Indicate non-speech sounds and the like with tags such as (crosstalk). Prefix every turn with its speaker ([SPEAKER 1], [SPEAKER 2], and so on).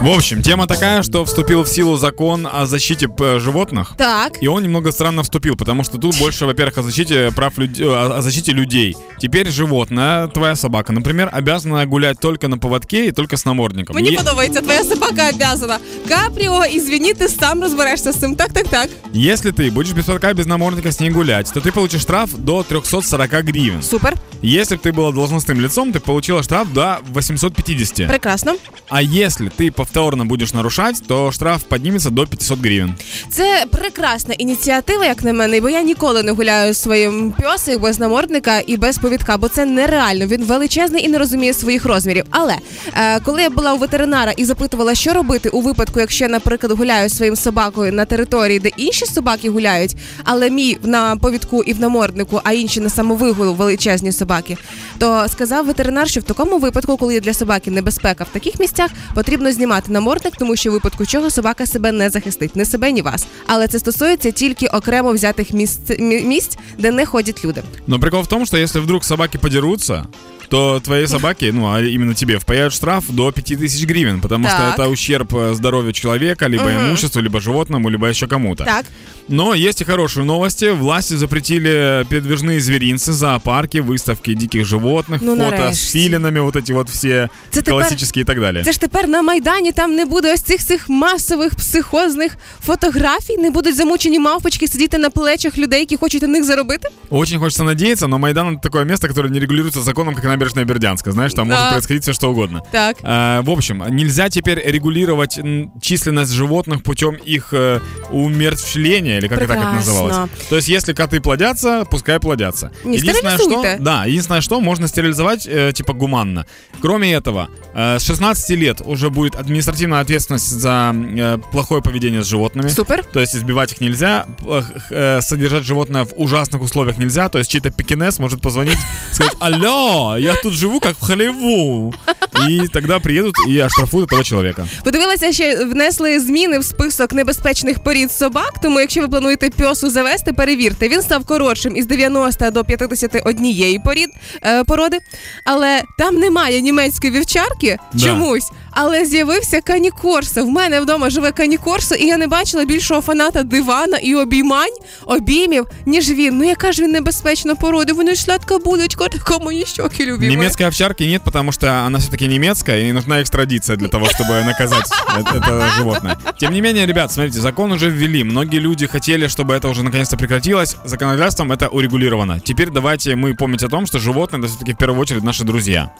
[SPEAKER 1] В общем, тема такая, что вступил в силу закон о защите п- животных.
[SPEAKER 2] Так.
[SPEAKER 1] И он немного странно вступил, потому что тут больше, во-первых, о защите прав людей, о о защите людей. Теперь животное, твоя собака, например, обязана гулять только на поводке и только с намордником.
[SPEAKER 2] Мені
[SPEAKER 1] Е-
[SPEAKER 2] подобається, твоя собака обязана. Капріо, ізвіні, ти сам розберешся з цим. Так, так, так.
[SPEAKER 1] Если ты будешь без поводка, без намордника с ней гулять, то ты получишь штраф до 340 гривен.
[SPEAKER 2] Супер.
[SPEAKER 1] Если бы ты была должностным лицом, ты получила штраф до 850.
[SPEAKER 2] Прекрасно.
[SPEAKER 1] А если ты повторно будешь нарушать, то штраф поднимется до 500 гривен.
[SPEAKER 2] Це прекрасна ініціатива, як на мене, бо я ніколи не гуляю своїм пьосик без намордника і без повідка, бо це нереально. Він величезний і не розуміє своїх розмірів. Але е, коли я була у ветеринара і запитувала, що робити у випадку, якщо я, наприклад, гуляю своїм собакою на території, де інші собаки гуляють, але мій на повідку і в наморднику, а інші на самовигулу величезні собаки, то сказав ветеринар, що в такому випадку, коли є для собаки небезпека в таких місцях, потрібно знімати намордник, тому що в випадку чого собака себе не захистить, не себе, ні вас. Але це стосується тільки окремо взятих місць, місць де не ходять люди.
[SPEAKER 1] Но прикол в тому, що якщо вдруг собаки подерутся, то твоей собаке, ну, а именно тебе, впаяют штраф до 5000 гривен, потому
[SPEAKER 2] Так.
[SPEAKER 1] что это ущерб э, здоровью человека, либо
[SPEAKER 2] Мгм.
[SPEAKER 1] имуществу, либо животному, либо еще кому-то.
[SPEAKER 2] Так,
[SPEAKER 1] Но есть и хорошие новости. Власти запретили передвижные зверинцы, зоопарки, выставки диких животных,
[SPEAKER 2] Ну,
[SPEAKER 1] фото
[SPEAKER 2] нарешті.
[SPEAKER 1] с филинами, вот эти вот все
[SPEAKER 2] Це тепер-
[SPEAKER 1] классические и так далее.
[SPEAKER 2] це ж тепер на майдані там не буде ось цих цих масових психозних фотографій, не будуть замучені мавпочки сидіти на плечах людей, які хочуть на них заробити.
[SPEAKER 1] Очень хочется надеяться, но Майдан это такое место, которое не регулируется законом, как набережная Бердянска. Знаешь, там
[SPEAKER 2] Да.
[SPEAKER 1] может происходить все что угодно.
[SPEAKER 2] Так.
[SPEAKER 1] Э, В общем, нельзя теперь регулировать численность животных путем их э, умерщвления, или как это так это
[SPEAKER 2] Прекрасно.
[SPEAKER 1] называлось. То есть, если коты плодятся, пускай плодятся.
[SPEAKER 2] Не
[SPEAKER 1] единственное, что, да, единственное, что можно стерилизовать э, типа гуманно. Кроме этого, э, с 16 лет уже будет административная ответственность за э, плохое поведение с животными.
[SPEAKER 2] Супер.
[SPEAKER 1] То есть избивать их нельзя, э, содержать животное в ужасных условиях нельзя. То есть чей-то пекинес может позвонить, сказать, алло, я тут живу как в Холливуд. (laughs) И тогда приедут и оштрафуют этого человека.
[SPEAKER 2] Подивилася, ще внесли зміни в список небезпечних порід собак. Тому, якщо ви плануєте пьосу завести, перевірте. Він став коротшим із 90 до 51 порід е, породи. Але там немає німецької вівчарки
[SPEAKER 1] Да.
[SPEAKER 2] чомусь. Але з'явився канікорсо. В мене вдома живе канікорсо, і я не бачила більшого фаната дивана і обіймань, обіймів, ніж він. Ну яка ж він небезпечна порода? Вони ж сладко будуть, (laughs) котико мої щоки любимі.
[SPEAKER 1] Немецкой овчарки нет, потому что она все-таки немецкая, и нужна экстрадиция для того, чтобы наказать э- это животное. Тем не менее, ребят, смотрите, закон уже ввели. Многие люди хотели, чтобы это уже наконец-то прекратилось. Законодательством это урегулировано. Теперь давайте мы помнить о том, что животные это все-таки в первую очередь наши друзья.